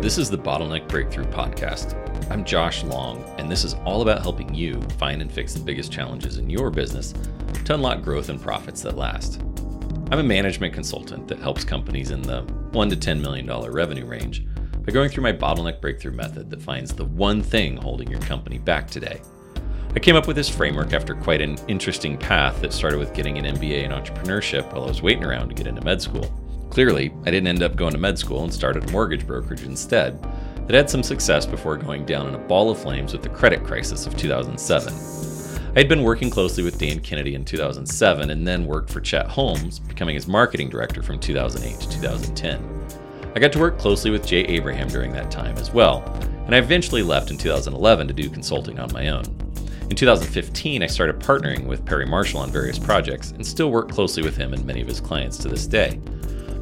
This is the Bottleneck Breakthrough Podcast. I'm Josh Long, and this is all about helping you find and fix the biggest challenges in your business to unlock growth and profits that last. I'm a management consultant that helps companies in the $1 to $10 million revenue range by going through my bottleneck breakthrough method that finds the one thing holding your company back today. I came up with this framework after quite an interesting path that started with getting an MBA in entrepreneurship while I was waiting around to get into med school. Clearly, I didn't end up going to med school and started a mortgage brokerage instead, that had some success before going down in a ball of flames with the credit crisis of 2007. I had been working closely with Dan Kennedy in 2007 and then worked for Chet Holmes, becoming his marketing director from 2008 to 2010. I got to work closely with Jay Abraham during that time as well, and I eventually left in 2011 to do consulting on my own. In 2015, I started partnering with Perry Marshall on various projects and still work closely with him and many of his clients to this day.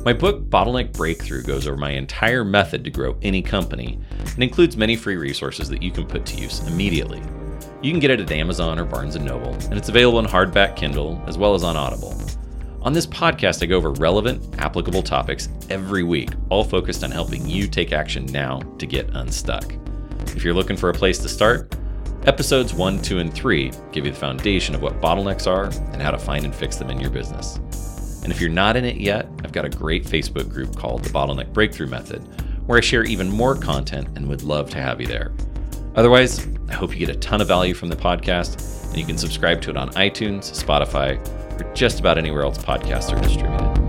My book, Bottleneck Breakthrough, goes over my entire method to grow any company and includes many free resources that you can put to use immediately. You can get it at Amazon or Barnes & Noble, and it's available in hardback Kindle as well as on Audible. On this podcast, I go over relevant, applicable topics every week, all focused on helping you take action now to get unstuck. If you're looking for a place to start, episodes 1, 2, and 3 give you the foundation of what bottlenecks are and how to find and fix them in your business. And if you're not in it yet, I've got a great Facebook group called the Bottleneck Breakthrough Method, where I share even more content and would love to have you there. Otherwise, I hope you get a ton of value from the podcast, and you can subscribe to it on iTunes, Spotify, or just about anywhere else podcasts are distributed.